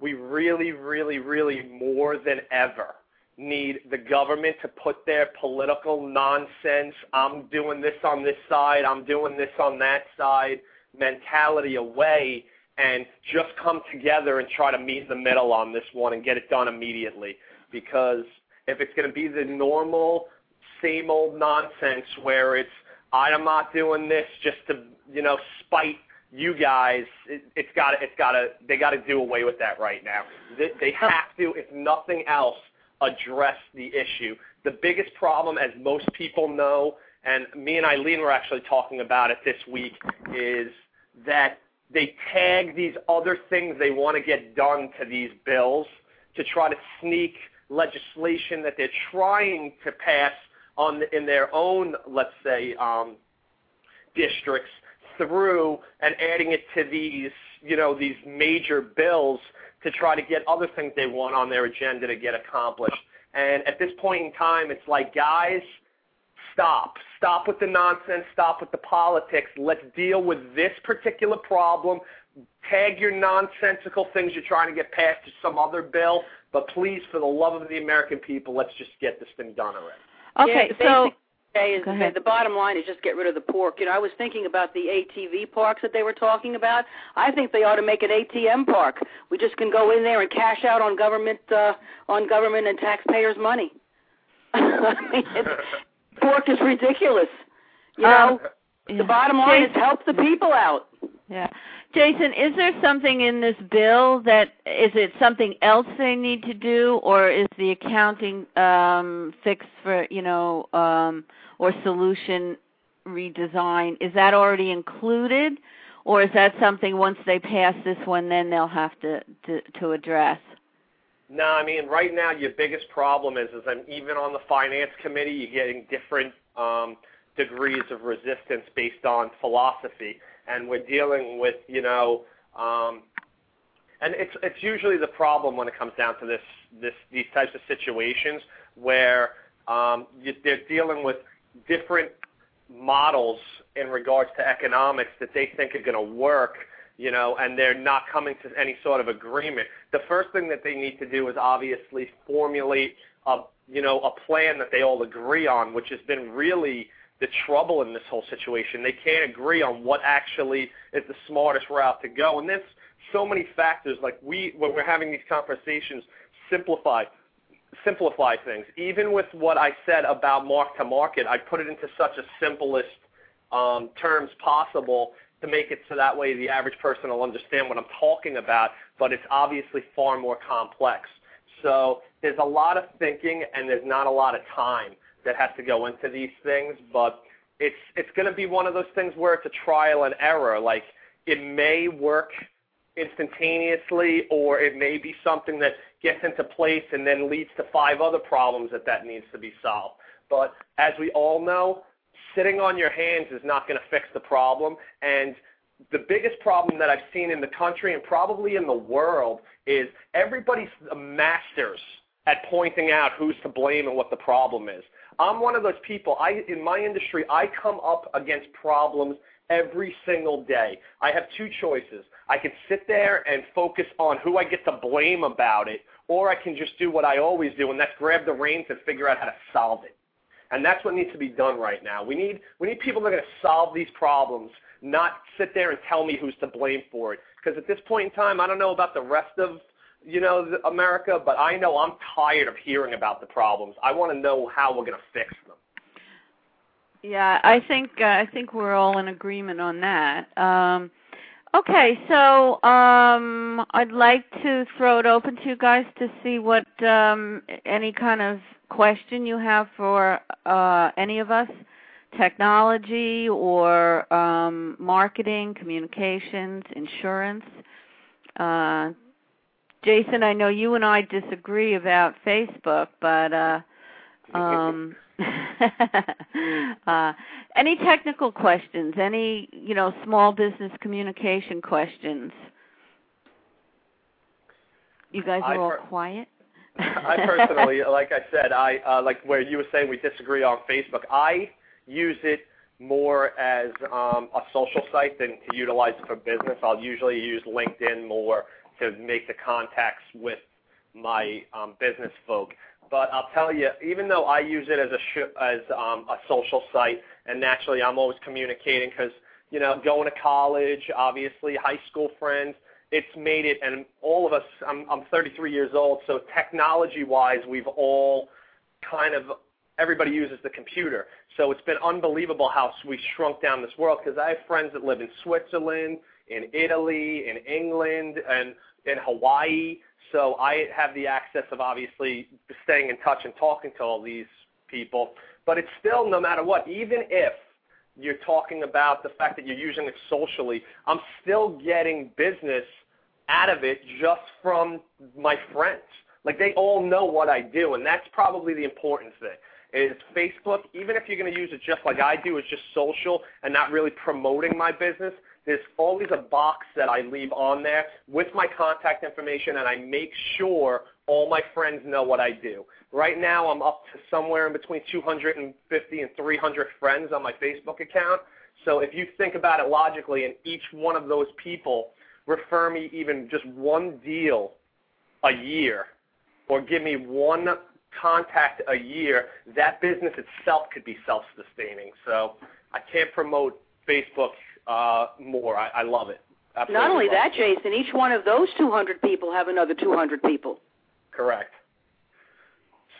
we really, really, really more than ever need the government to put their political nonsense, I'm doing this on this side, I'm doing this on that side mentality away and just come together and try to meet the middle on this one and get it done immediately. Because if it's going to be the normal, same old nonsense where it's, I'm not doing this just to, you know, spite you guys, it, it's got to, it's got to, they got to do away with that right now. They, they have to, if nothing else, address the issue. The biggest problem, as most people know, and me and Eileen were actually talking about it this week, is that they tag these other things they want to get done to these bills to try to sneak legislation that they're trying to pass on in their own, let's say, um, districts through and adding it to these, you know, these major bills to try to get other things they want on their agenda to get accomplished. And at this point in time, it's like, guys, stop. Stop with the nonsense. Stop with the politics. Let's deal with this particular problem. Tag your nonsensical things you're trying to get passed to some other bill. But please, for the love of the American people, let's just get this thing done already. Okay, yeah, so is the bottom line is just get rid of the pork. You know, I was thinking about the ATV parks that they were talking about. I think they ought to make an ATM park. We just can go in there and cash out on government uh, on government and taxpayers' money. I mean, it's, pork is ridiculous. You know, um, the bottom line is help the people out. Yeah. Jason, is there something in this bill that is it something else they need to do, or is the accounting um, fix for you know um, or solution redesign is that already included, or is that something once they pass this one, then they'll have to to, to address? No, I mean right now your biggest problem is is that even on the finance committee you're getting different um, degrees of resistance based on philosophy, and we're dealing with you know, um, and it's it's usually the problem when it comes down to this this these types of situations where um, you, they're dealing with different models in regards to economics that they think are going to work you know, and they're not coming to any sort of agreement. The first thing that they need to do is obviously formulate a, you know, a plan that they all agree on, which has been really the trouble in this whole situation. They can't agree on what actually is the smartest route to go. And there's so many factors. Like we, when we're having these conversations, simplify, simplify things. Even with what I said about mark to market, I put it into such a simplest um, terms possible to make it so that way the average person will understand what I'm talking about, but it's obviously far more complex. So there's a lot of thinking and there's not a lot of time that has to go into these things, but it's it's going to be one of those things where it's a trial and error. Like it may work instantaneously, or it may be something that gets into place and then leads to five other problems that that needs to be solved. But as we all know, sitting on your hands is not going to fix the problem. And the biggest problem that I've seen in the country and probably in the world is everybody's masters at pointing out who's to blame and what the problem is. I'm one of those people. I in my industry, I come up against problems every single day. I have two choices. I can sit there and focus on who I get to blame about it, or I can just do what I always do, and that's grab the reins and figure out how to solve it. And that's what needs to be done right now. We need we need people that are going to solve these problems, not sit there and tell me who's to blame for it. Because at this point in time, I don't know about the rest of you know America, but I know I'm tired of hearing about the problems. I want to know how we're going to fix them. Yeah, I think uh, I think we're all in agreement on that. Um, okay, so um, I'd like to throw it open to you guys to see what um, any kind of question you have for uh, any of us, technology or um, marketing, communications, insurance. Uh, Jason, I know you and I disagree about Facebook, but uh, um, uh, any technical questions? Any you know small business communication questions? You guys are all quiet. I personally, like I said, I uh, like where you were saying we disagree on Facebook. I use it more as um, a social site than to utilize it for business. I'll usually use LinkedIn more to make the contacts with my um, business folk. But I'll tell you, even though I use it as a sh- as um, a social site, and naturally I'm always communicating because you know going to college, obviously high school friends, it's made it, and all of us, I'm, I'm 33 years old, so technology-wise, we've all kind of, everybody uses the computer. So it's been unbelievable how we shrunk down this world because I have friends that live in Switzerland, in Italy, in England, and in Hawaii. So I have the access of obviously staying in touch and talking to all these people. But it's still, no matter what, even if you're talking about the fact that you're using it socially, I'm still getting business out of it just from my friends. Like they all know what I do, and that's probably the important thing. Is Facebook, even if you're going to use it just like I do, it's just social and not really promoting my business. There's always a box that I leave on there with my contact information, and I make sure all my friends know what I do. Right now, I'm up to somewhere in between 250 and 300 friends on my Facebook account. So if you think about it logically, and each one of those people refer me even just one deal a year, or give me one contact a year, that business itself could be self-sustaining. So I can't promote Facebook uh, more. I, I love it. Absolutely Not only that, it. Jason, each one of those 200 people have another 200 people. Correct.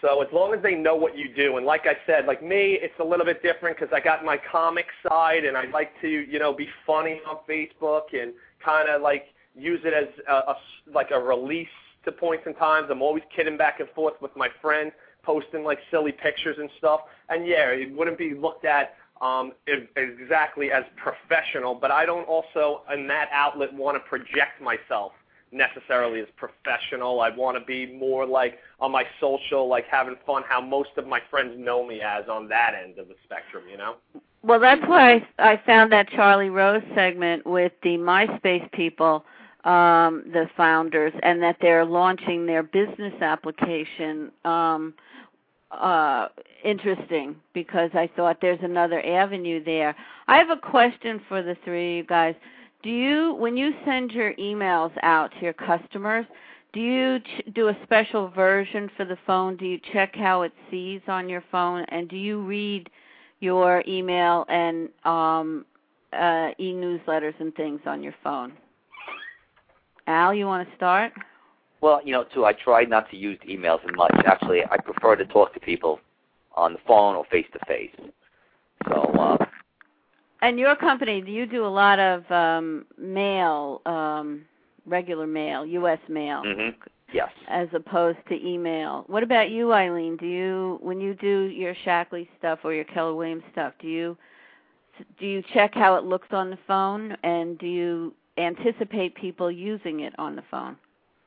So as long as they know what you do, and like I said, like me, it's a little bit different because I got my comic side, and I like to, you know, be funny on Facebook and kind of like use it as a, a like a release to points and times. I'm always kidding back and forth with my friends, posting like silly pictures and stuff. And yeah, it wouldn't be looked at um, exactly as professional, but I don't also in that outlet want to project myself necessarily as professional. I want to be more like on my social, like having fun, how most of my friends know me as on that end of the spectrum, you know? Well, that's why I, found that Charlie Rose segment with the MySpace people, um, the founders, and that they're launching their business application. Um, uh interesting because I thought there's another avenue there. I have a question for the three of you guys. Do you when you send your emails out to your customers do you ch- do a special version for the phone? Do you check how it sees on your phone? And do you read your email and um uh e-newsletters and things on your phone? Al you want to start well you know too i try not to use emails as much actually i prefer to talk to people on the phone or face to face so uh and your company, do you do a lot of um, mail, um, regular mail, U.S. mail? Mm-hmm. Yes. As opposed to email. What about you, Eileen? Do you, when you do your Shaklee stuff or your Keller Williams stuff, do you do you check how it looks on the phone, and do you anticipate people using it on the phone?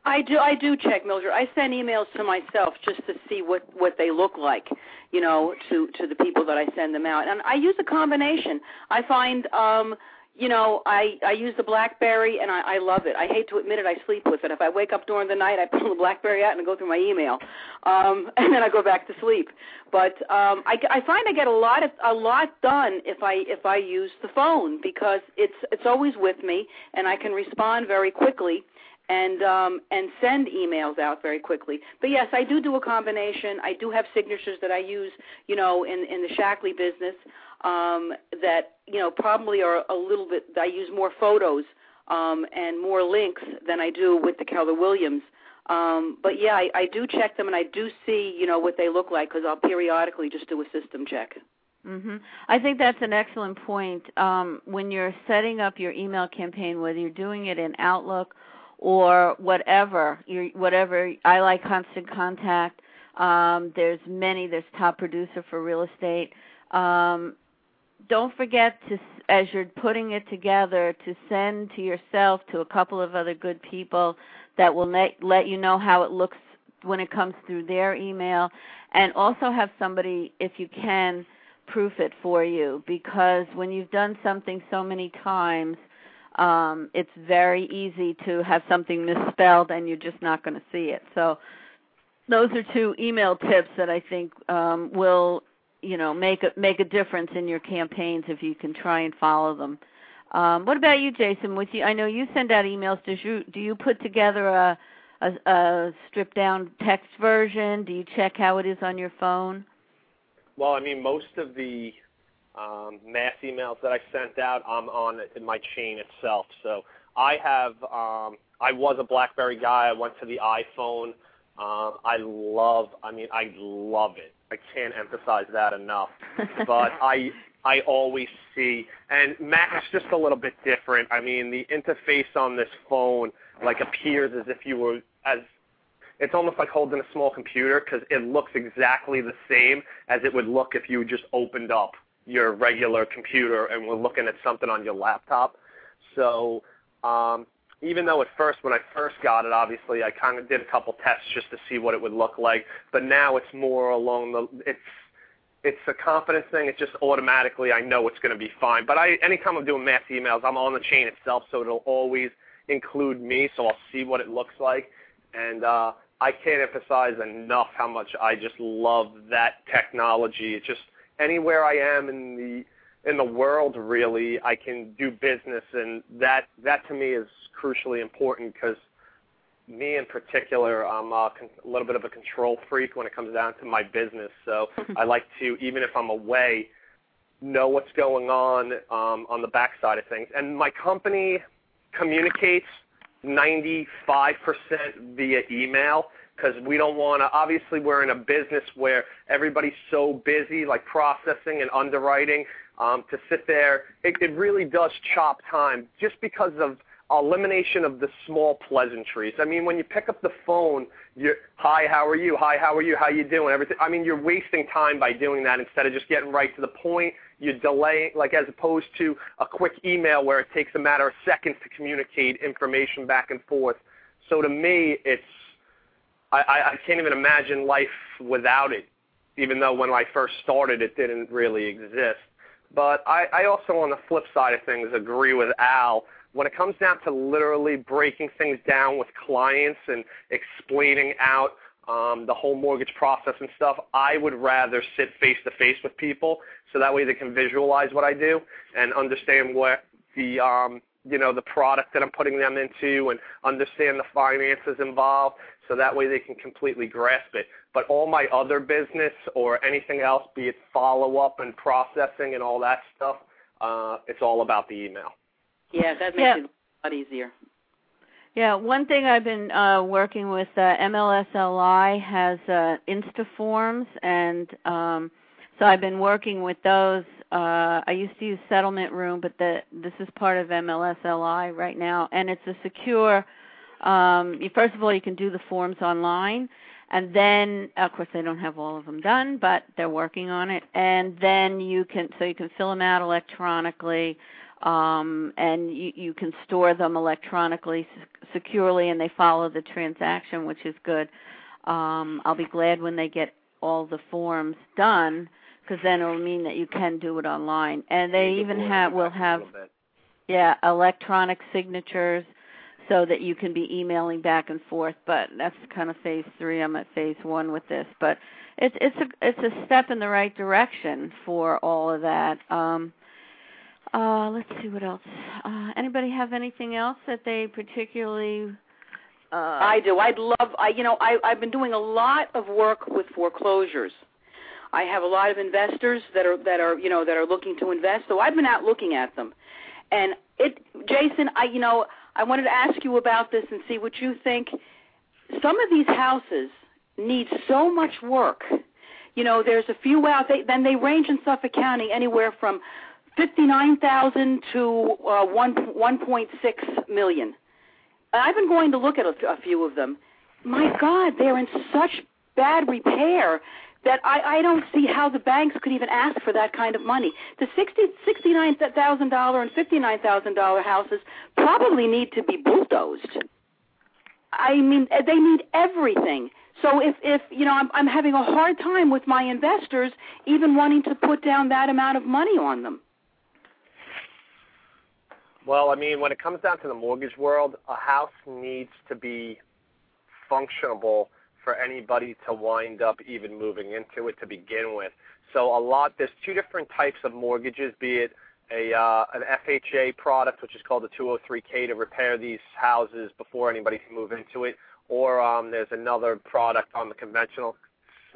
I do. I do check, Mildred. I send emails to myself just to see what what they look like, you know, to to the people that I send them out. And I use a combination. I find, um, you know, I I use the BlackBerry and I, I love it. I hate to admit it. I sleep with it. If I wake up during the night, I pull the BlackBerry out and go through my email, um, and then I go back to sleep. But um, I I find I get a lot of a lot done if I if I use the phone because it's it's always with me and I can respond very quickly and um, and send emails out very quickly. But yes, I do do a combination. I do have signatures that I use, you know, in in the Shaklee business um, that you know probably are a little bit. I use more photos um, and more links than I do with the Keller Williams. Um, but yeah, I, I do check them and I do see, you know, what they look like because I'll periodically just do a system check. Mhm. I think that's an excellent point. Um, when you're setting up your email campaign, whether you're doing it in Outlook or whatever whatever I like constant contact. Um, there's many. There's top producer for real estate. Um, don't forget to, as you're putting it together, to send to yourself to a couple of other good people that will let let you know how it looks when it comes through their email, and also have somebody, if you can, proof it for you because when you've done something so many times um, it's very easy to have something misspelled and you're just not going to see it. So those are two email tips that I think um, will you know make a make a difference in your campaigns if you can try and follow them. Um, what about you, Jason? With you, I know you send out emails. Does you do you put together a, a, a stripped down text version? Do you check how it is on your phone? Well, I mean, most of the um, mass emails that I sent out. I'm on in my chain itself. So I have. Um, I was a BlackBerry guy. I went to the iPhone. Um, I love. I mean, I love it. I can't emphasize that enough. but I I always see, and Mac is just a little bit different. I mean, the interface on this phone like appears as if you were as it's almost like holding a small computer because it looks exactly the same as it would look if you just opened up your regular computer and we're looking at something on your laptop. So um, even though at first, when I first got it, obviously I kind of did a couple tests just to see what it would look like. But now it's more along the it's it's a confidence thing. It's just automatically I know it's going to be fine. But I anytime I'm doing mass emails, I'm on the chain itself, so it'll always include me, so I'll see what it looks like. And uh, I can't emphasize enough how much I just love that technology. It just anywhere I am in the in the world really I can do business and that that to me is crucially important because me in particular I'm a, a little bit of a control freak when it comes down to my business so I like to even if I'm away know what's going on um, on the backside of things. And my company communicates 95% via email because we don't want to. Obviously, we're in a business where everybody's so busy, like processing and underwriting, um, to sit there. It, it really does chop time just because of elimination of the small pleasantries. I mean, when you pick up the phone, you're, hi, how are you? Hi, how are you? How you doing? Everything. I mean, you're wasting time by doing that instead of just getting right to the point. You're delaying, like as opposed to a quick email where it takes a matter of seconds to communicate information back and forth. So to me, it's I, I can't even imagine life without it. Even though when I first started, it didn't really exist. But I, I also, on the flip side of things, agree with Al when it comes down to literally breaking things down with clients and explaining out um, the whole mortgage process and stuff, I would rather sit face to face with people so that way they can visualize what I do and understand what the um, you know the product that I'm putting them into and understand the finances involved so that way they can completely grasp it. But all my other business or anything else, be it follow up and processing and all that stuff, uh, it's all about the email. Yeah, that makes Yeah. it a lot easier. Yeah, one thing I've been uh, working with uh, MLSLI has uh, Instaforms, and um, so I've been working with those. Uh, I used to use Settlement Room, but the, this is part of MLSLI right now, and it's a secure. Um, you, first of all, you can do the forms online, and then of course they don't have all of them done, but they're working on it. And then you can so you can fill them out electronically um, and you, you can store them electronically securely, and they follow the transaction, which is good. Um, I'll be glad when they get all the forms done, because then it'll mean that you can do it online. And they even have will have yeah electronic signatures, so that you can be emailing back and forth. But that's kind of phase three. I'm at phase one with this, but it's it's a it's a step in the right direction for all of that. Um, uh, let's see what else. Uh, anybody have anything else that they particularly? Uh, I do. I'd love. I you know I I've been doing a lot of work with foreclosures. I have a lot of investors that are that are you know that are looking to invest. So I've been out looking at them, and it Jason I you know I wanted to ask you about this and see what you think. Some of these houses need so much work. You know, there's a few out. They, then they range in Suffolk County anywhere from fifty-nine thousand to uh, one one point six million. I've been going to look at a, a few of them. My God, they're in such bad repair that I, I don't see how the banks could even ask for that kind of money. The sixty sixty-nine thousand dollar and fifty-nine thousand dollar houses probably need to be bulldozed. I mean, eh, they need everything. So if if you know, I'm I'm having a hard time with my investors even wanting to put down that amount of money on them. Well, I mean, when it comes down to the mortgage world, a house needs to be functionable for anybody to wind up even moving into it to begin with. So a lot there's two different types of mortgages, be it a uh, an FHA product, which is called the 203k to repair these houses before anybody can move into it, or um, there's another product on the conventional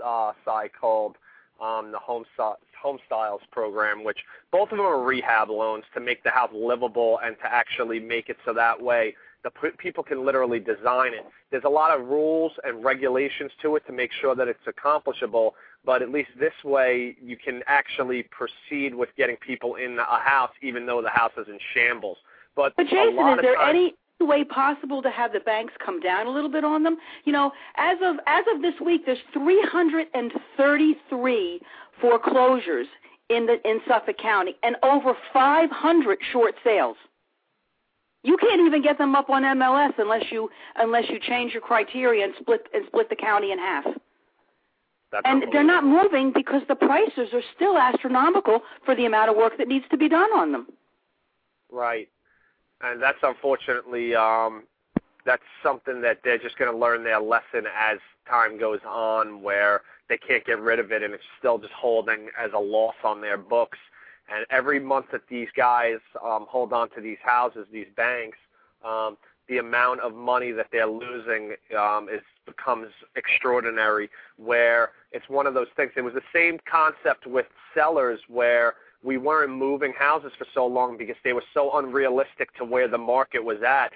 uh, side called um, the home Sti- home styles program, which both of them are rehab loans to make the house livable and to actually make it so that way the p- people can literally design it. There's a lot of rules and regulations to it to make sure that it's accomplishable, but at least this way you can actually proceed with getting people in a house even though the house is in shambles. But, But Jason, is there times, any way possible to have the banks come down a little bit on them? You know, as of as of this week, there's 333 foreclosures in the in Suffolk County and over 500 short sales. You can't even get them up on MLS unless you unless you change your criteria and split and split the county in half. that's And they're not moving because the prices are still astronomical for the amount of work that needs to be done on them. Right. And that's unfortunately um that's something that they're just going to learn their lesson as time goes on where they can't get rid of it and it's still just holding as a loss on their books. And every month that these guys um hold on to these houses, these banks, um the amount of money that they're losing um is becomes extraordinary where it's one of those things. It was the same concept with sellers where we weren't moving houses for so long because they were so unrealistic to where the market was at.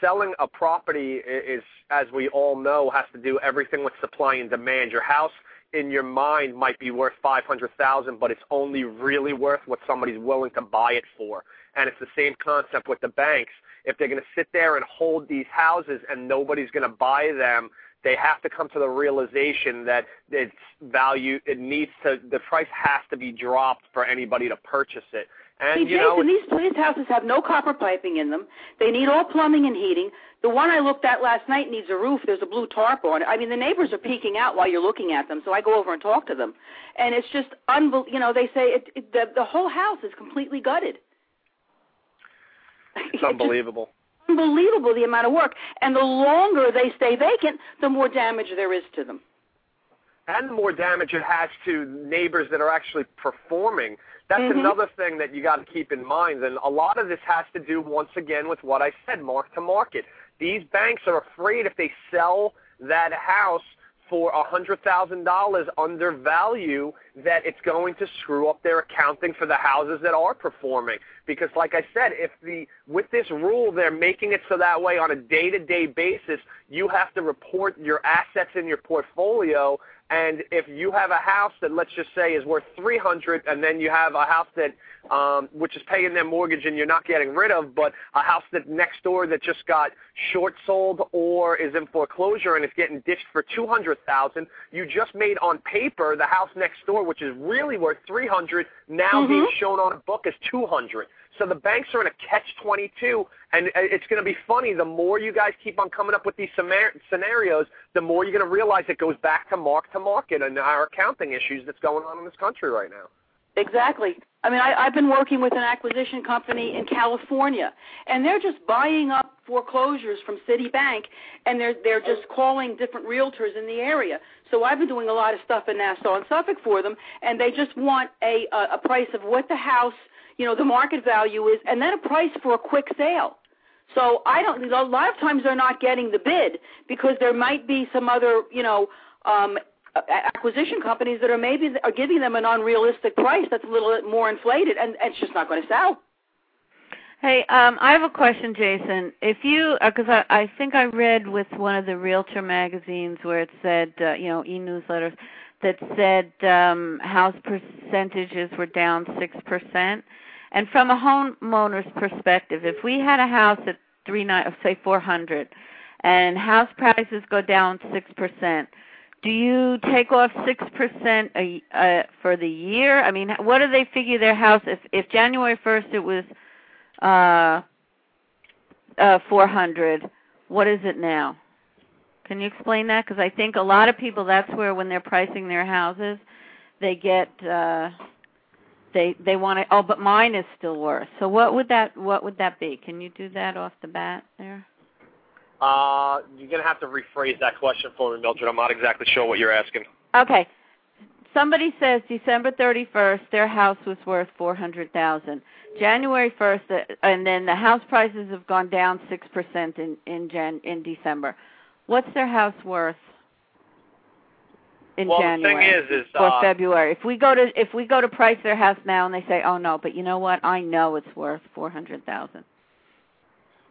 selling a property is, as we all know, has to do everything with supply and demand. Your house in your mind might be worth 500,000 but it's only really worth what somebody's willing to buy it for. And it's the same concept with the banks. If they're going to sit there and hold these houses and nobody's going to buy them, they have to come to the realization that its value it needs to the price has to be dropped for anybody to purchase it. And See, you know, Jason, these these houses have no copper piping in them. They need all plumbing and heating. The one I looked at last night needs a roof. There's a blue tarp on it. I mean, the neighbors are peeking out while you're looking at them, so I go over and talk to them, and it's just unbel. You know, they say it, it, the the whole house is completely gutted. it's unbelievable. unbelievable the amount of work, and the longer they stay vacant, the more damage there is to them. And the more damage it has to neighbors that are actually performing. That's Mhm. another thing that you got to keep in mind. And a lot of this has to do, once again, with what I said, mark to market. These banks are afraid if they sell that house for a $100,000 under value that it's going to screw up their accounting for the houses that are performing. Because like I said, if the with this rule they're making it so that way on a day-to-day basis, you have to report your assets in your portfolio and if you have a house that let's just say is worth 300 and then you have a house that um which is paying their mortgage and you're not getting rid of, but a house that next door that just got short sold or is in foreclosure and it's getting ditched for 200,000, you just made on paper the house next door which is really worth 300 now Mhm. being shown on a book as 200. So the banks are in a catch-22, and it's going to be funny. The more you guys keep on coming up with these scenarios, the more you're going to realize it goes back to mark to market and our accounting issues that's going on in this country right now. Exactly. I mean, I, I've been working with an acquisition company in California, and they're just buying up foreclosures from Citibank, and they're they're just calling different realtors in the area. So I've been doing a lot of stuff in Nassau and Suffolk for them, and they just want a a, a price of what the house, you know, the market value is, and then a price for a quick sale. So I don't. A lot of times they're not getting the bid because there might be some other, you know, um, acquisition companies that are maybe are giving them an unrealistic price that's a little bit more inflated, and, and it's just not going to sell. Hey, um, I have a question, Jason. If you, because I, I think I read with one of the realtor magazines where it said, uh, you know, e-newsletters that said um, house percentages were down six percent. And from a homeowner's perspective, if we had a house at three nine, say four hundred, and house prices go down six percent, do you take off six percent uh, for the year? I mean, what do they figure their house? If if January first it was uh, uh, 400. What is it now? Can you explain that? Because I think a lot of people, that's where when they're pricing their houses, they get uh, they they want to. Oh, but mine is still worse. So what would that what would that be? Can you do that off the bat there? Uh, you're going to have to rephrase that question for me, Mildred. I'm not exactly sure what you're asking. Okay. Somebody says December 31st their house was worth 400,000. January 1st uh, and then the house prices have gone down 6% in in Jan in December. What's their house worth in well, January the thing is, is or uh, February? If we go to if we go to price their house now and they say, "Oh no, but you know what? I know it's worth 400,000."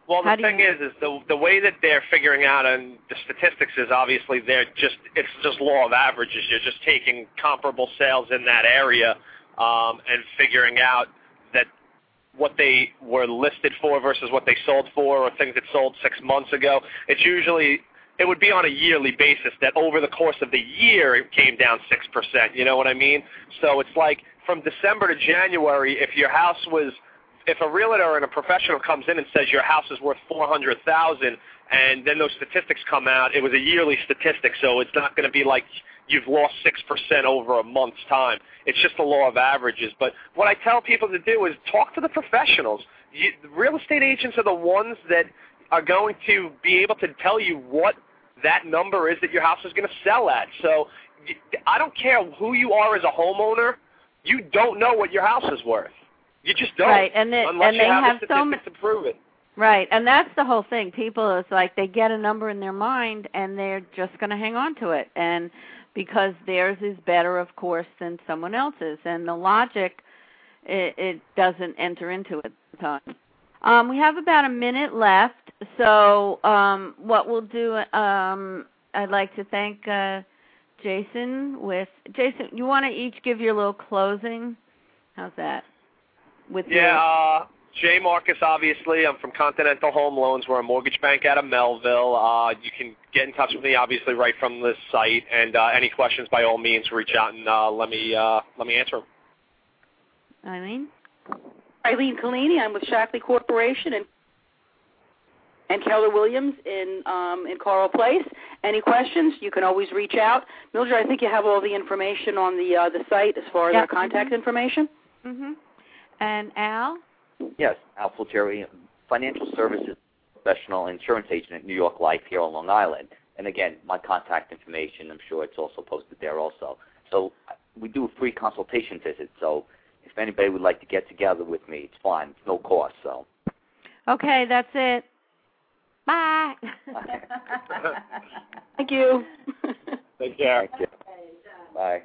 Well, How the thing is, is the the way that they're figuring out, and the statistics is obviously they're just it's just law of averages. You're just taking comparable sales in that area um, and figuring out that what they were listed for versus what they sold for, or things that sold six months ago. It's usually it would be on a yearly basis that over the course of the year it came down six percent. You know what I mean? So it's like from December to January, if your house was if a realtor and a professional comes in and says your house is worth four hundred thousand and then those statistics come out, it was a yearly statistic, so it's not going to be like you've lost six percent over a month's time. It's just the law of averages. But what I tell people to do is talk to the professionals. You, real estate agents are the ones that are going to be able to tell you what that number is that your house is going to sell at. So I don't care who you are as a homeowner. You don't know what your house is worth. You just don't. Right, and they- unless and you they have, have the so statistics to prove it. Right, and that's the whole thing. People, it's like they get a number in their mind and they're just going to hang on to it, and because theirs is better, of course, than someone else's, and the logic, it, it doesn't enter into it at the time. Um, we have about a minute left, so um, what we'll do, um, I'd like to thank uh, Jason. With Jason, you want to each give your little closing? How's that? With Yeah, your, uh, Jay Marcus, obviously. I'm from Continental Home Loans. We're a mortgage bank out of Melville. Uh, you can get in touch with me, obviously, right from this site. And uh, any questions, by all means, reach out and uh, let me uh, let me answer them. Eileen. Eileen Collini. I'm with Shaklee Corporation and and Keller Williams in um, in Carle Place. Any questions? You can always reach out. Mildred, I think you have all the information on the uh, the site as far as Yeah. our contact Mhm. information. Mhm. And Al. Yes, Al Fulgeri, financial services professional insurance agent at New York Life here on Long Island. And again, my contact information, I'm sure it's also posted there also. So we do a free consultation visit. So if anybody would like to get together with me, it's fine. It's no cost. So Okay, that's it. Bye. Thank you. Take care. thank you. Bye.